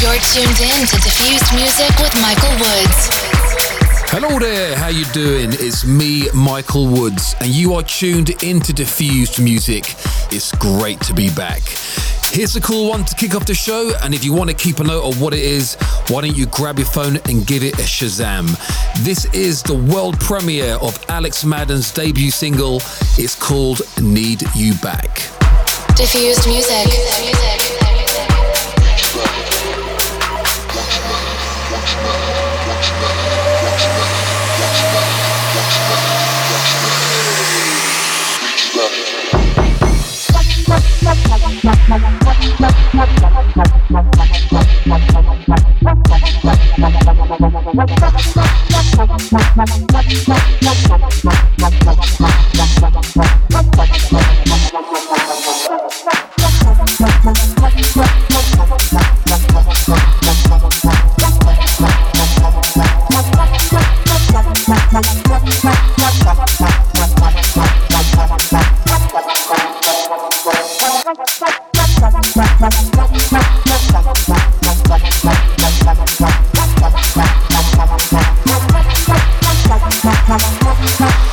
You're tuned in to Diffused Music with Michael Woods. Hello there, how you doing? It's me, Michael Woods, and you are tuned into Diffused Music. It's great to be back. Here's a cool one to kick off the show, and if you want to keep a note of what it is, why don't you grab your phone and give it a Shazam? This is the world premiere of Alex Madden's debut single. It's called Need You Back. Diffused Music. Bye. Diffused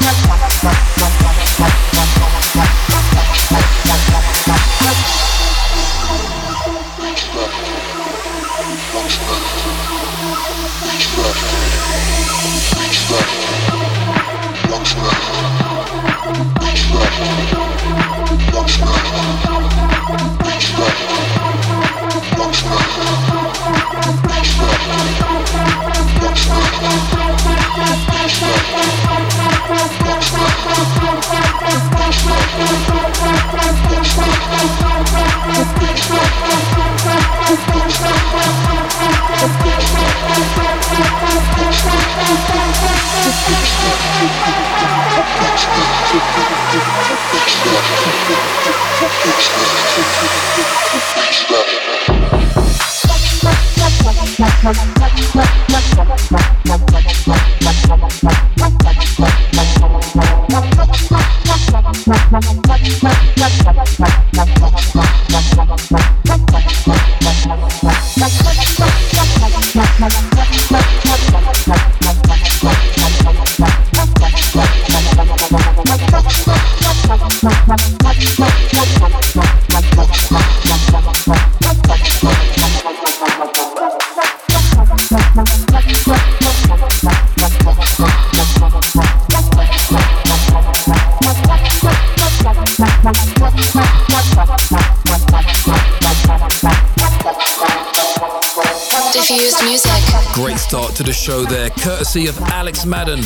courtesy of Alex Madden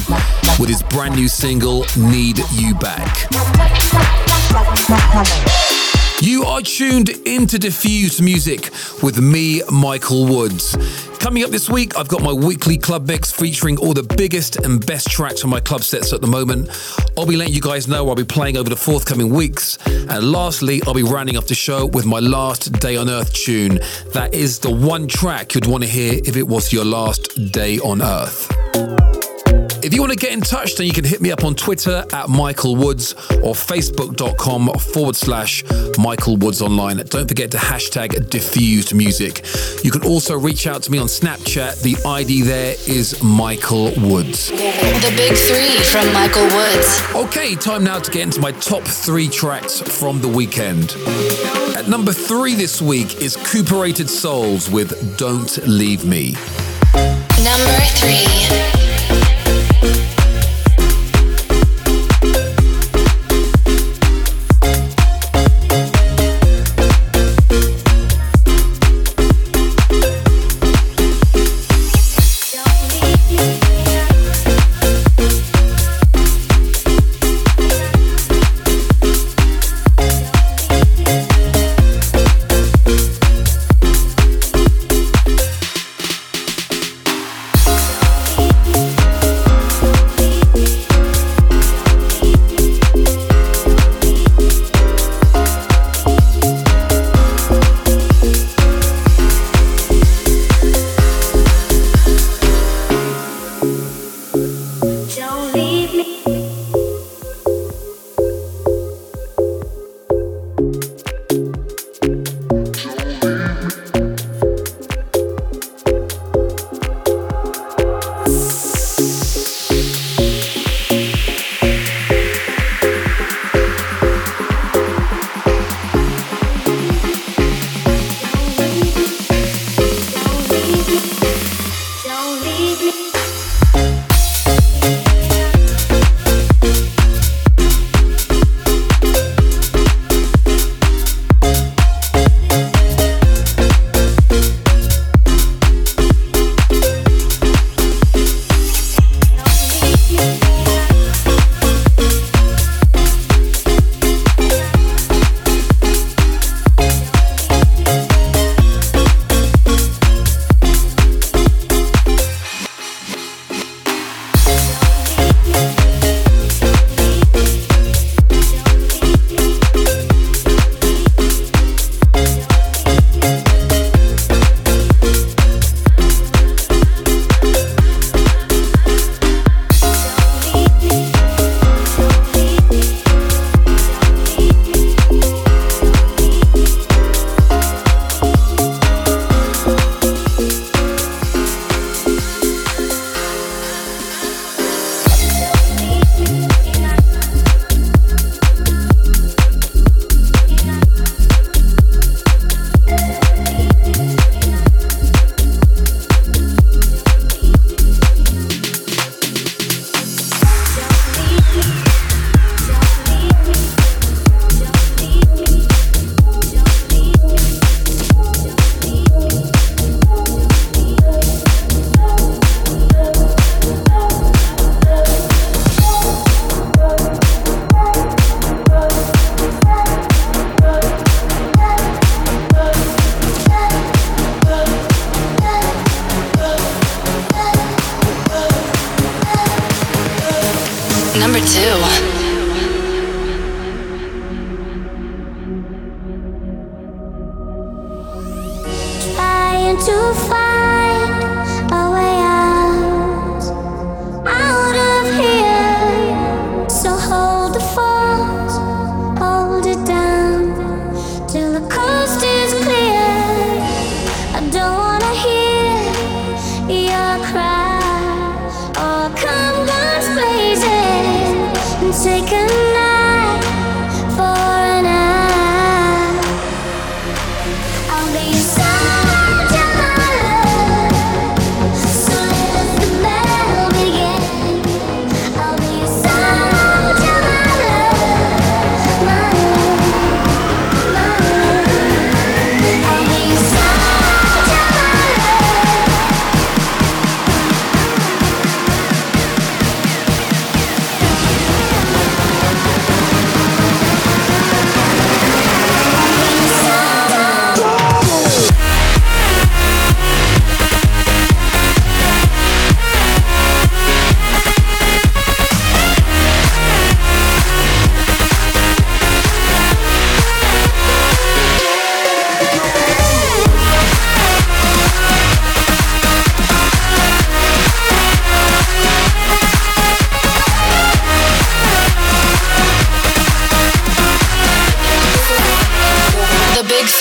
with his brand new single, Need You Back. You are tuned into Diffused Music with me, Michael Woods. Coming up this week, I've got my weekly club mix featuring all the biggest and best tracks from my club sets at the moment. I'll be letting you guys know I'll be playing over the forthcoming weeks. And lastly, I'll be rounding off the show with my last Day on Earth tune. That is the one track you'd want to hear if it was your last day on Earth. If you want to get in touch, then you can hit me up on Twitter at Michael Woods or Facebook.com forward slash Michael Woods Online. Don't forget to hashtag diffused music. You can also reach out to me on Snapchat. The ID there is Michael Woods. The Big Three from Michael Woods. Okay, time now to get into my top three tracks from the weekend. At number three this week is Cooperated Souls with Don't Leave Me. Number three.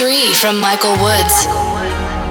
From Michael Woods.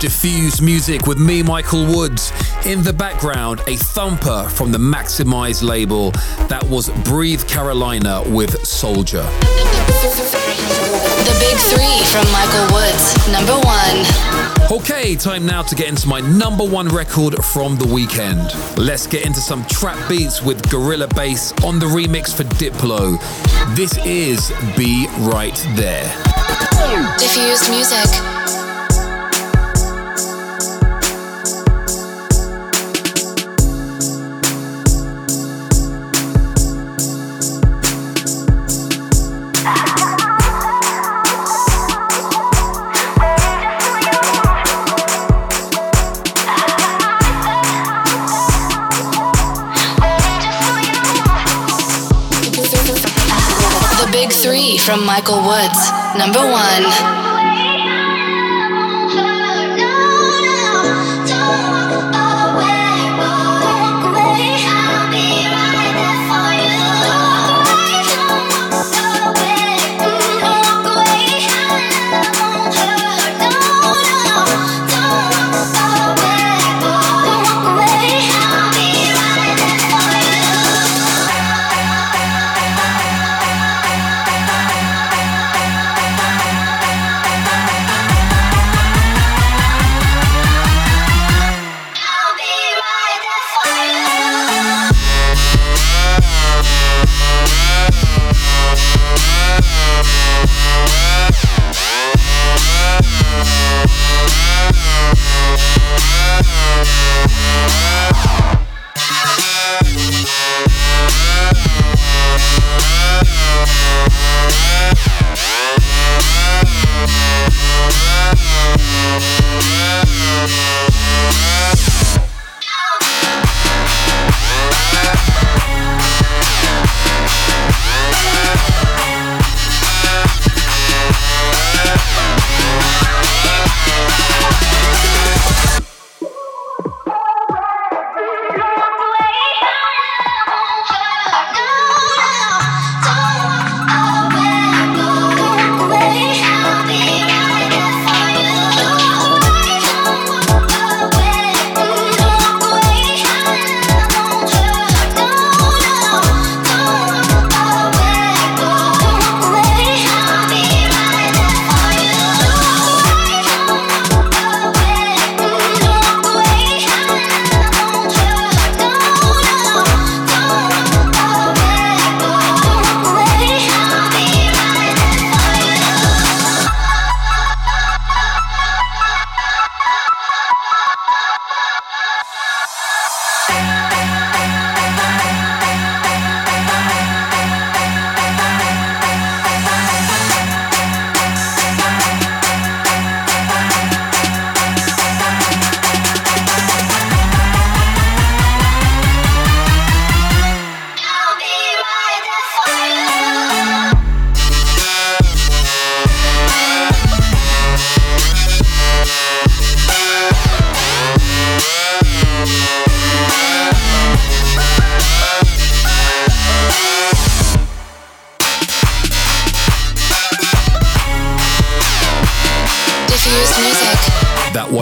Diffuse music with me, Michael Woods. In the background, a thumper from the Maximize label. That was Breathe Carolina with Soldier. The big three from Michael Woods, number one. Okay, time now to get into my number one record from the weekend. Let's get into some trap beats with Gorilla Bass on the remix for Diplo. This is Be Right There. Diffused music. From Michael Woods. Number one.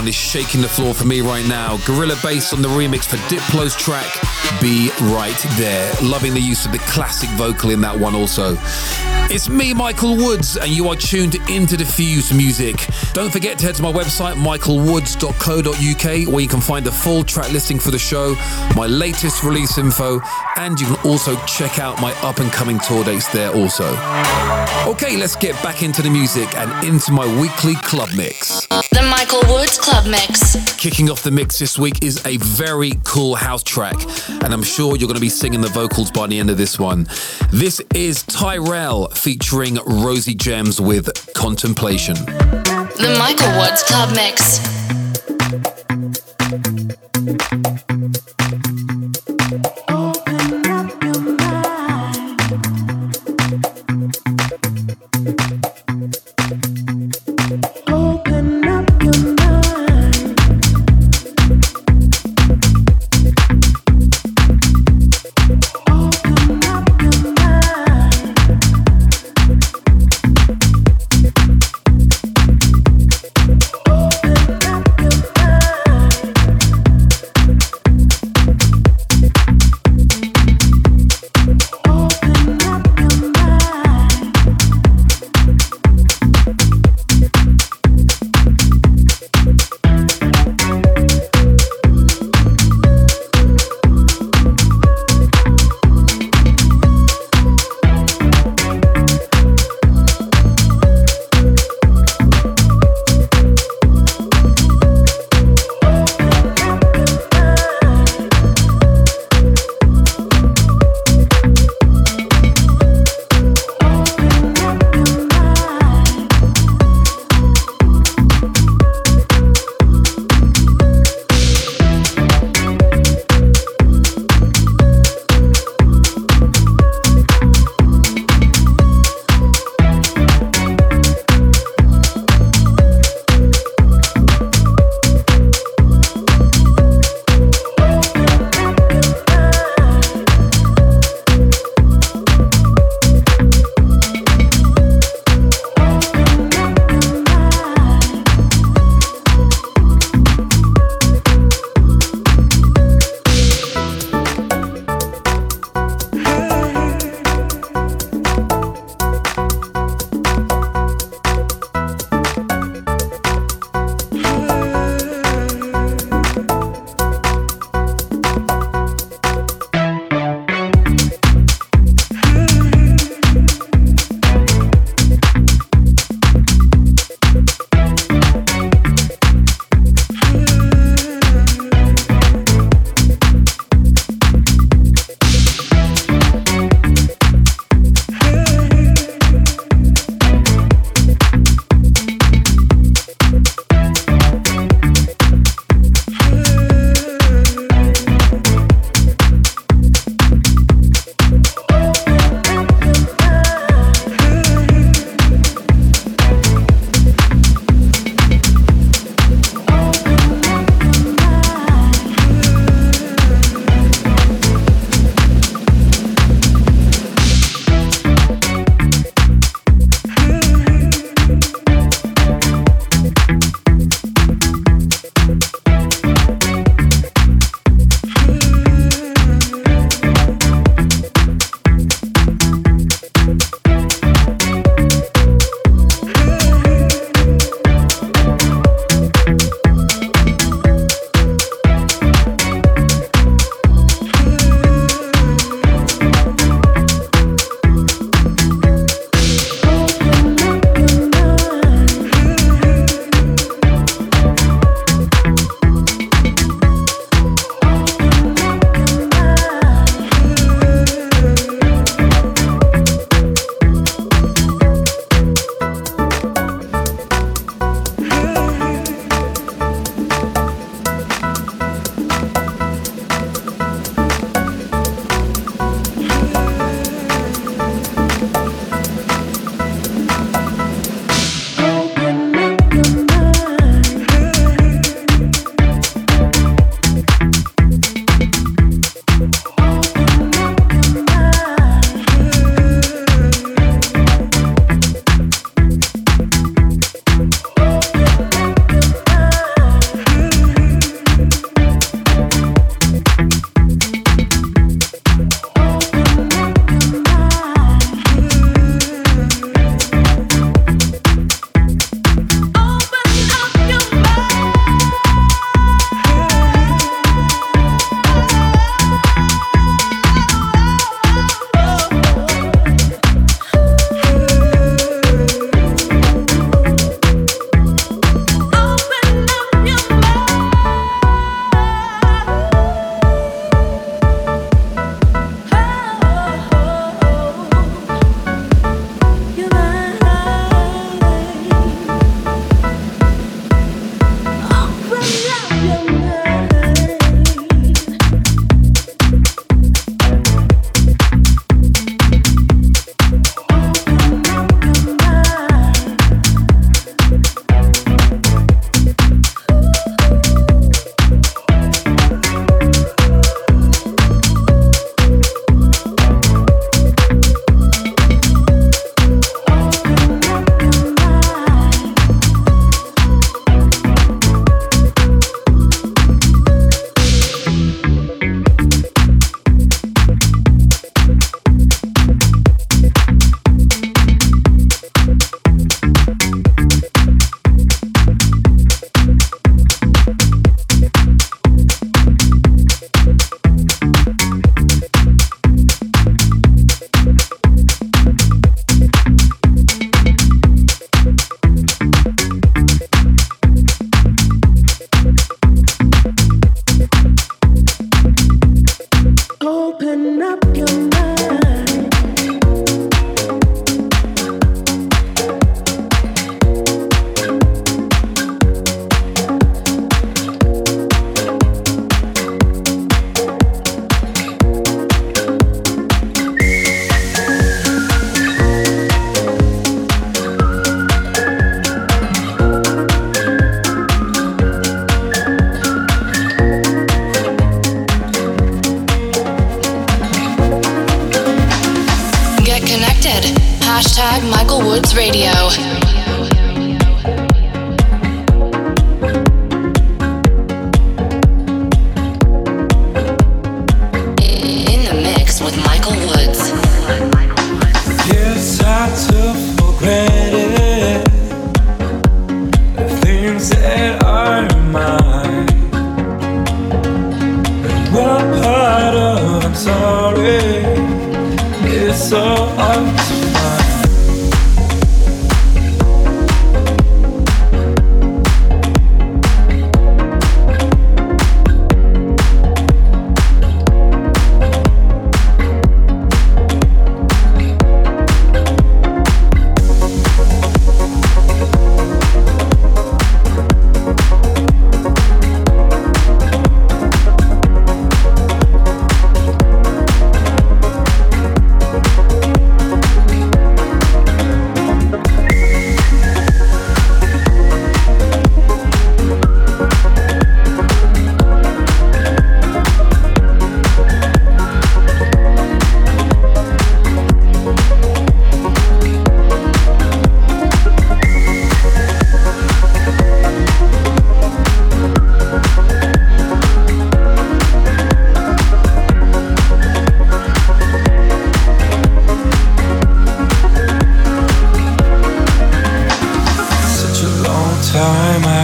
Is shaking the floor for me right now. Gorilla Bass on the remix for Diplo's track, Be Right There. Loving the use of the classic vocal in that one also. It's me, Michael Woods, and you are tuned into Diffuse Music. Don't forget to head to my website, michaelwoods.co.uk, where you can find the full track listing for the show, my latest release info, and you can also check out my up and coming tour dates there also. Okay, let's get back into the music and into my weekly club mix. The Michael Woods Club Mix. Kicking off the mix this week is a very cool house track, and I'm sure you're going to be singing the vocals by the end of this one. This is Tyrell featuring Rosie Gems with Contemplation. The Michael Woods Club Mix.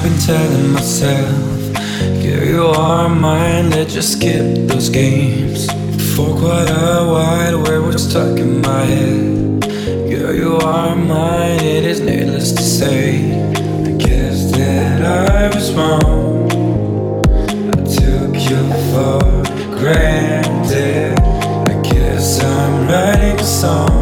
been telling myself, give you our mind, let's just skip those games. For quite a while, where we're stuck in my head. Girl, you are mine, it is needless to say. I guess that I was wrong. I took you for granted. I guess I'm writing a song.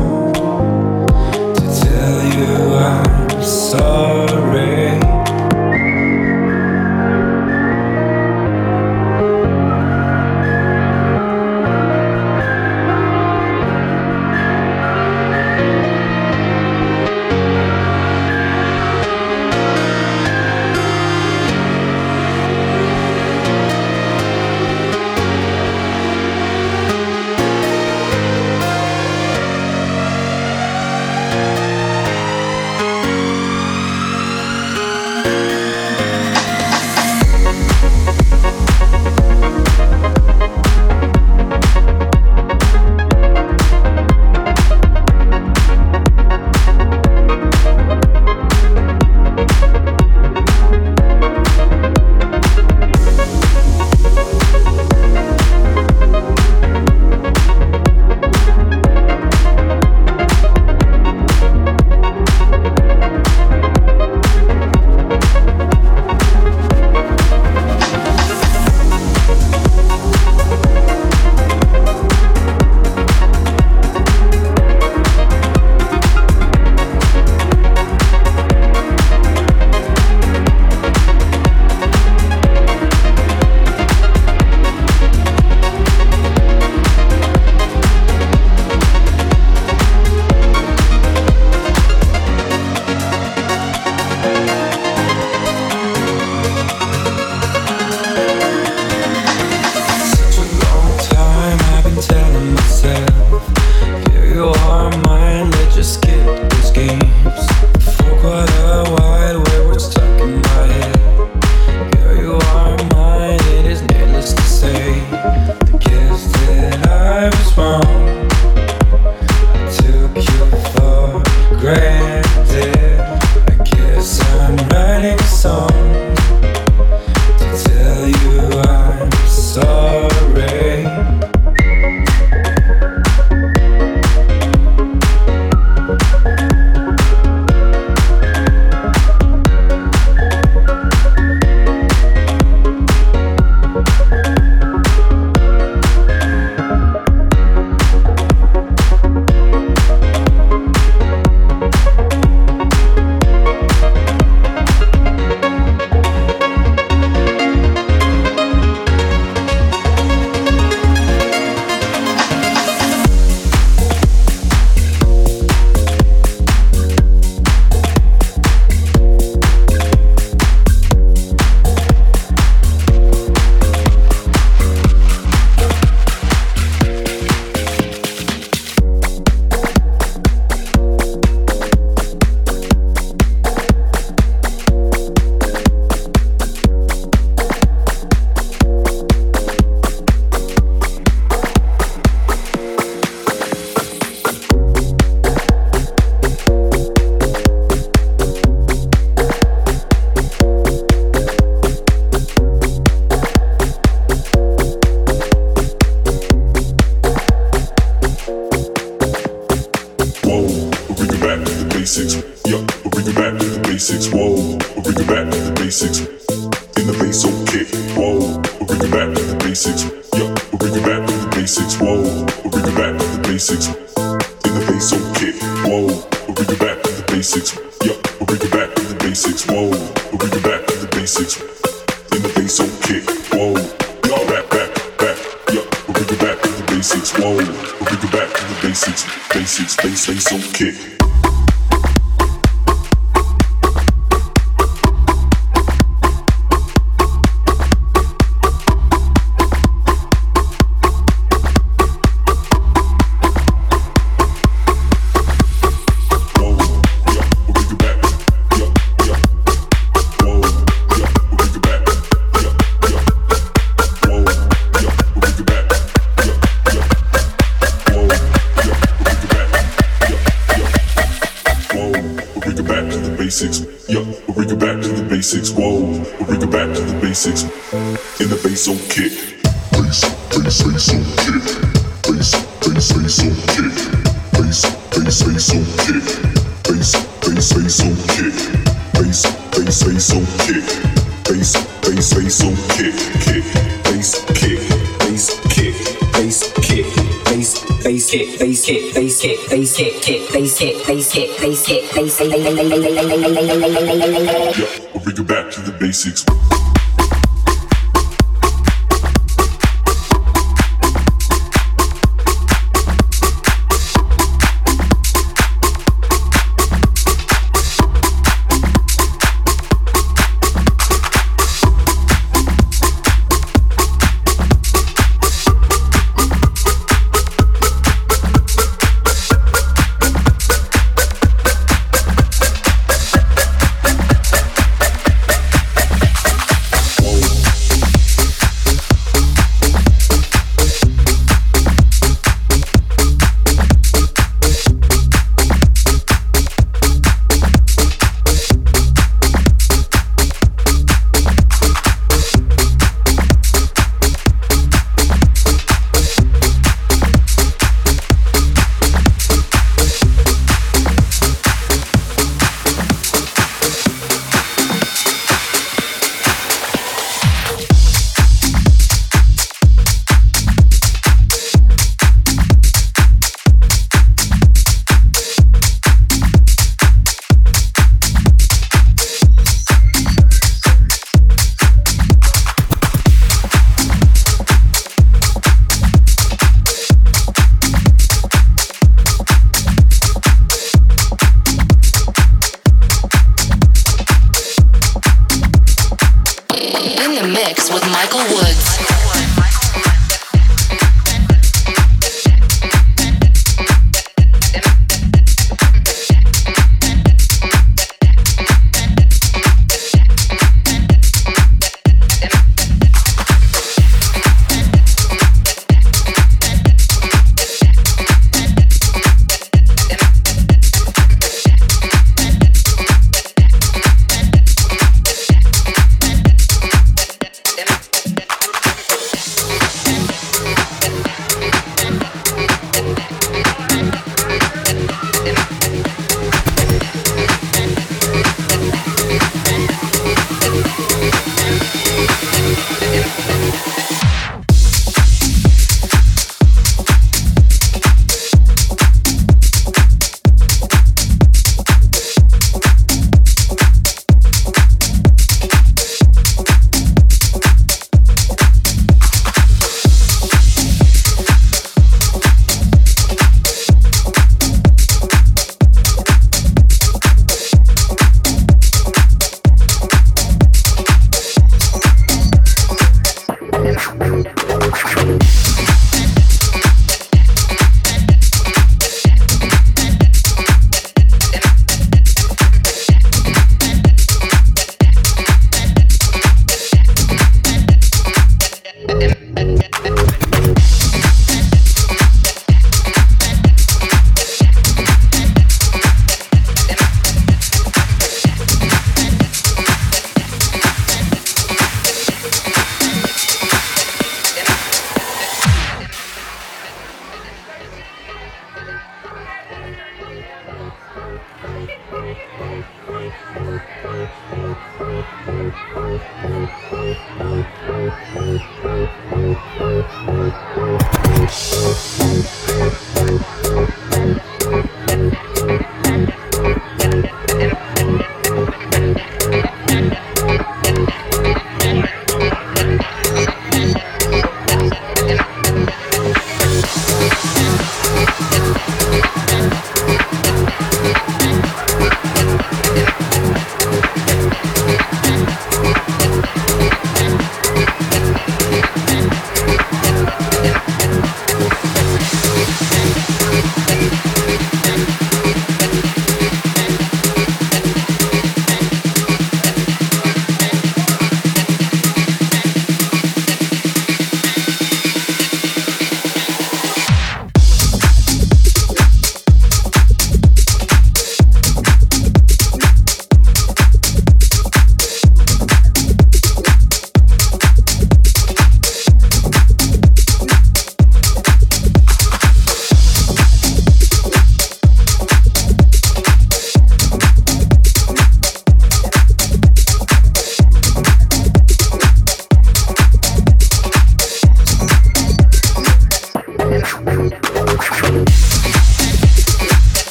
bass hit, bass hit, bass hit, bass hit. Yeah, I'll bring it back to the basics.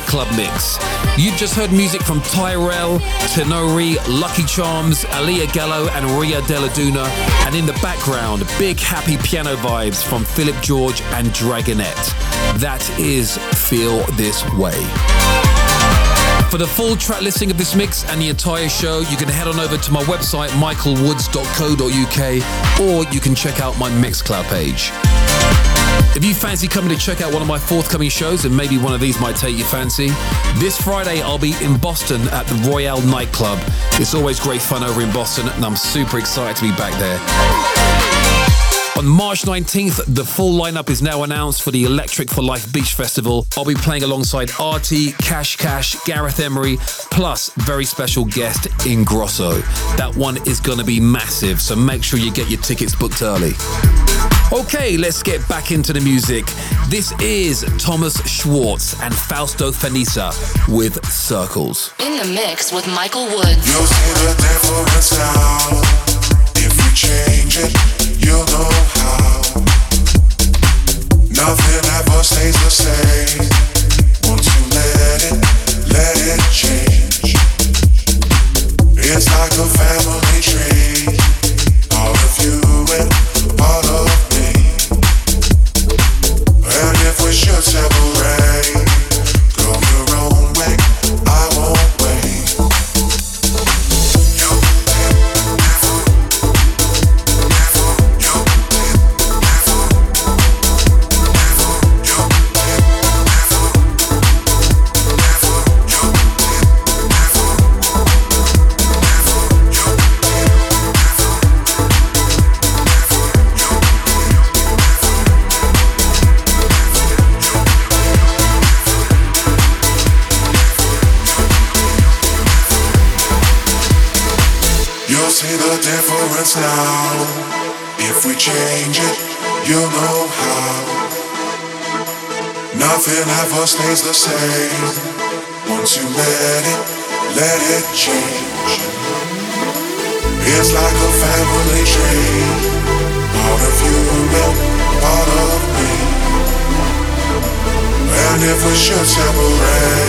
Club mix. You've just heard music from Tyrell, Tenori, Lucky Charms, Aliyah Gallo, and Ria Deladuna, and in the background, big happy piano vibes from Philip George and Dragonette. That is Feel This Way. For the full track listing of this mix and the entire show, you can head on over to my website, michaelwoods.co.uk, or you can check out my Mixcloud page. If you fancy coming to check out one of my forthcoming shows, and maybe one of these might take your fancy, this Friday I'll be in Boston at the Royale nightclub. It's always great fun over in Boston, and I'm super excited to be back there. On March 19th, the full lineup is now announced for the Electric for Life Beach Festival. I'll be playing alongside Arty, Cash Cash, Gareth Emery, plus very special guest Ingrosso. That one is going to be massive, so make sure you get your tickets booked early. Okay, let's get back into the music. This is Thomas Schwartz and Fausto Fanizza with Circles. In the mix with Michael Woods. You'll see the difference now. If we change it, you'll know how. Nothing ever stays the same. Once you let it, let it change. It's like a And if we should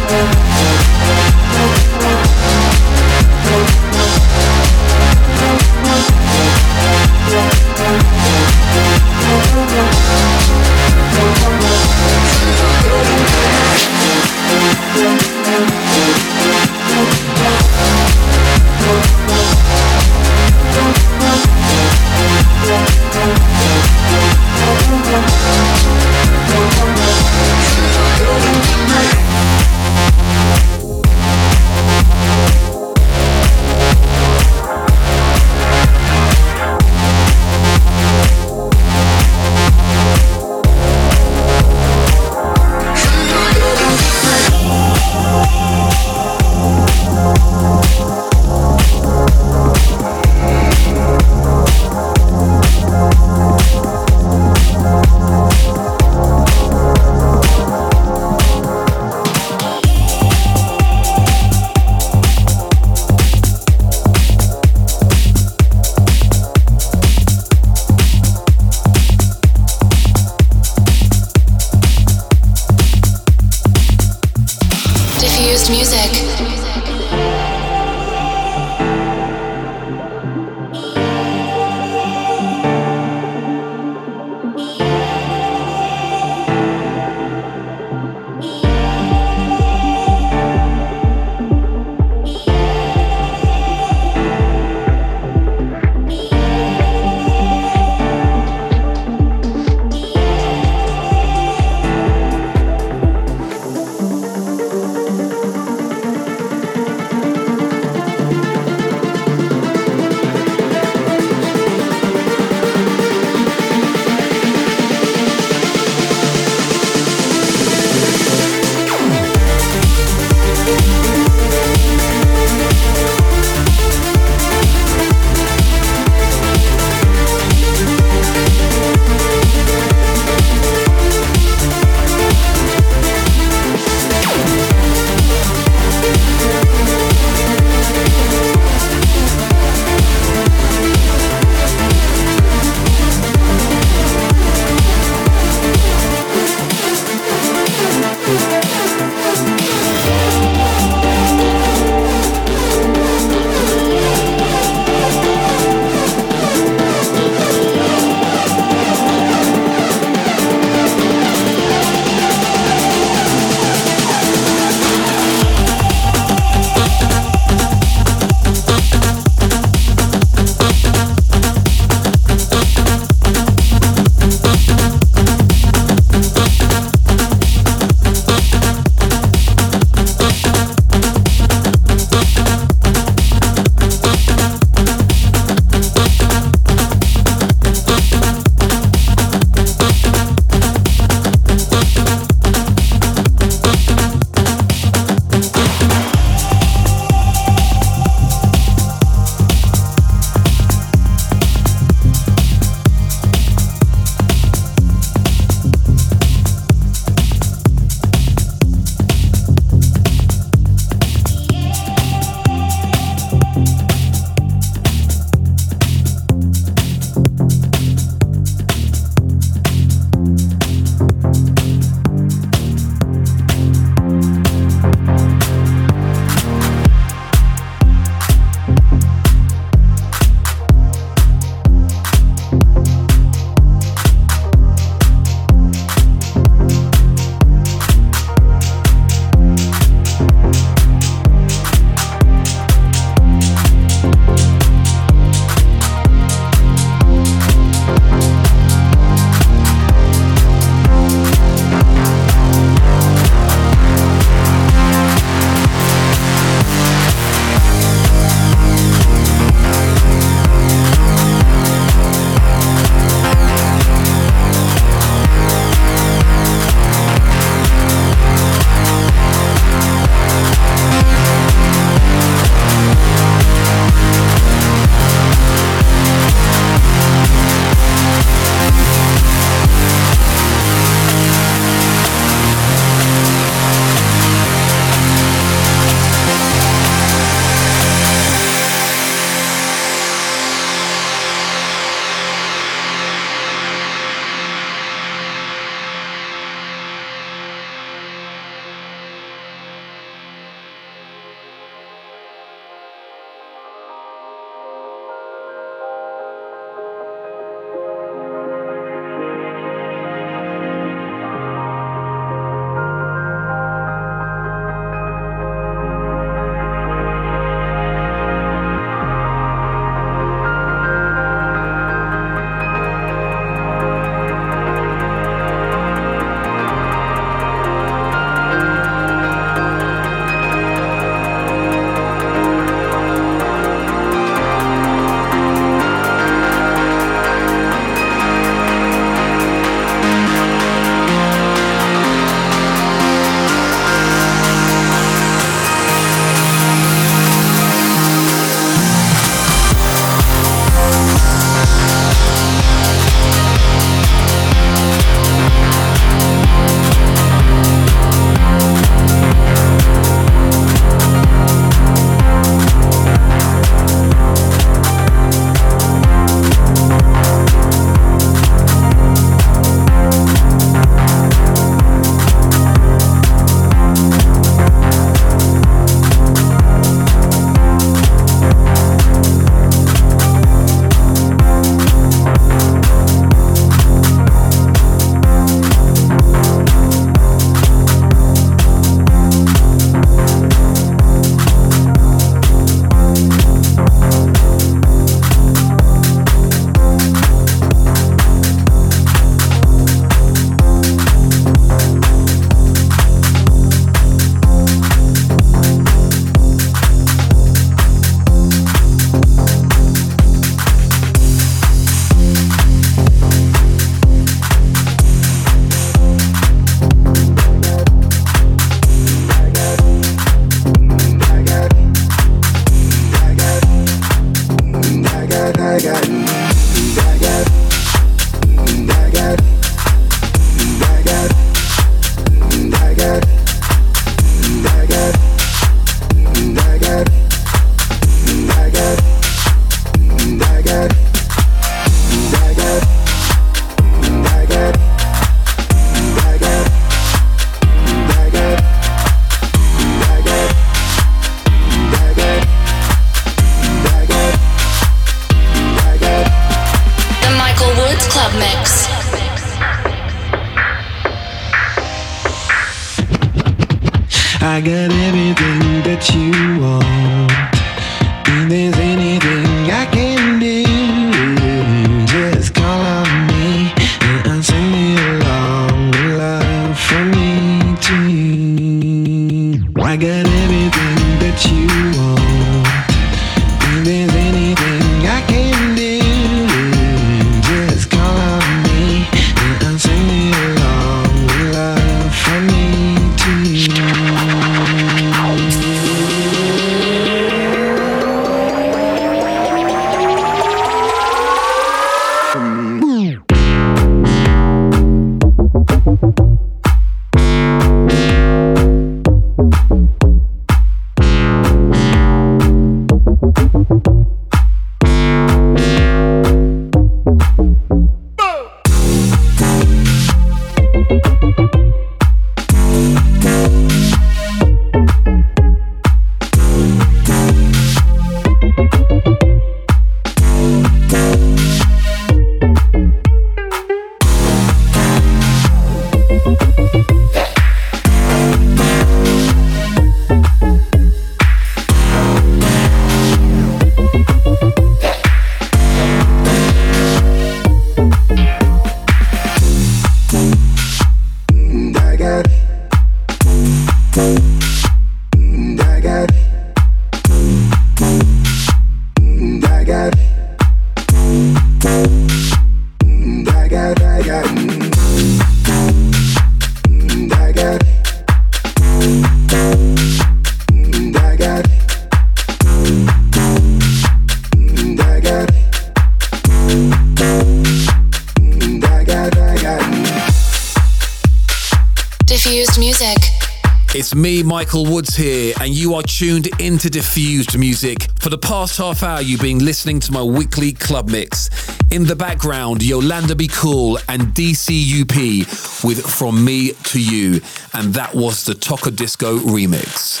Michael Woods here, and you are tuned into Diffused Music. For the past half hour, you've been listening to my weekly club mix. In the background, Yolanda Be Cool and DCUP with From Me to You, and that was the Tocadisco remix.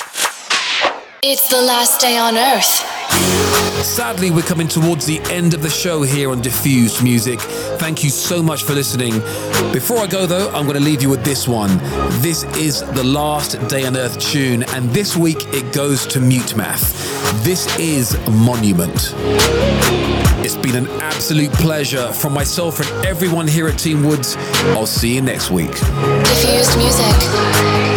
It's the last day on Earth. Sadly, we're coming towards the end of the show here on Diffused Music. Thank you so much for listening. Before I go, though, I'm going to leave you with this one. This is the last Day on Earth tune, and this week it goes to Mutemath. This is Monument. It's been an absolute pleasure from myself and everyone here at Team Woods. I'll see you next week. Diffused Music.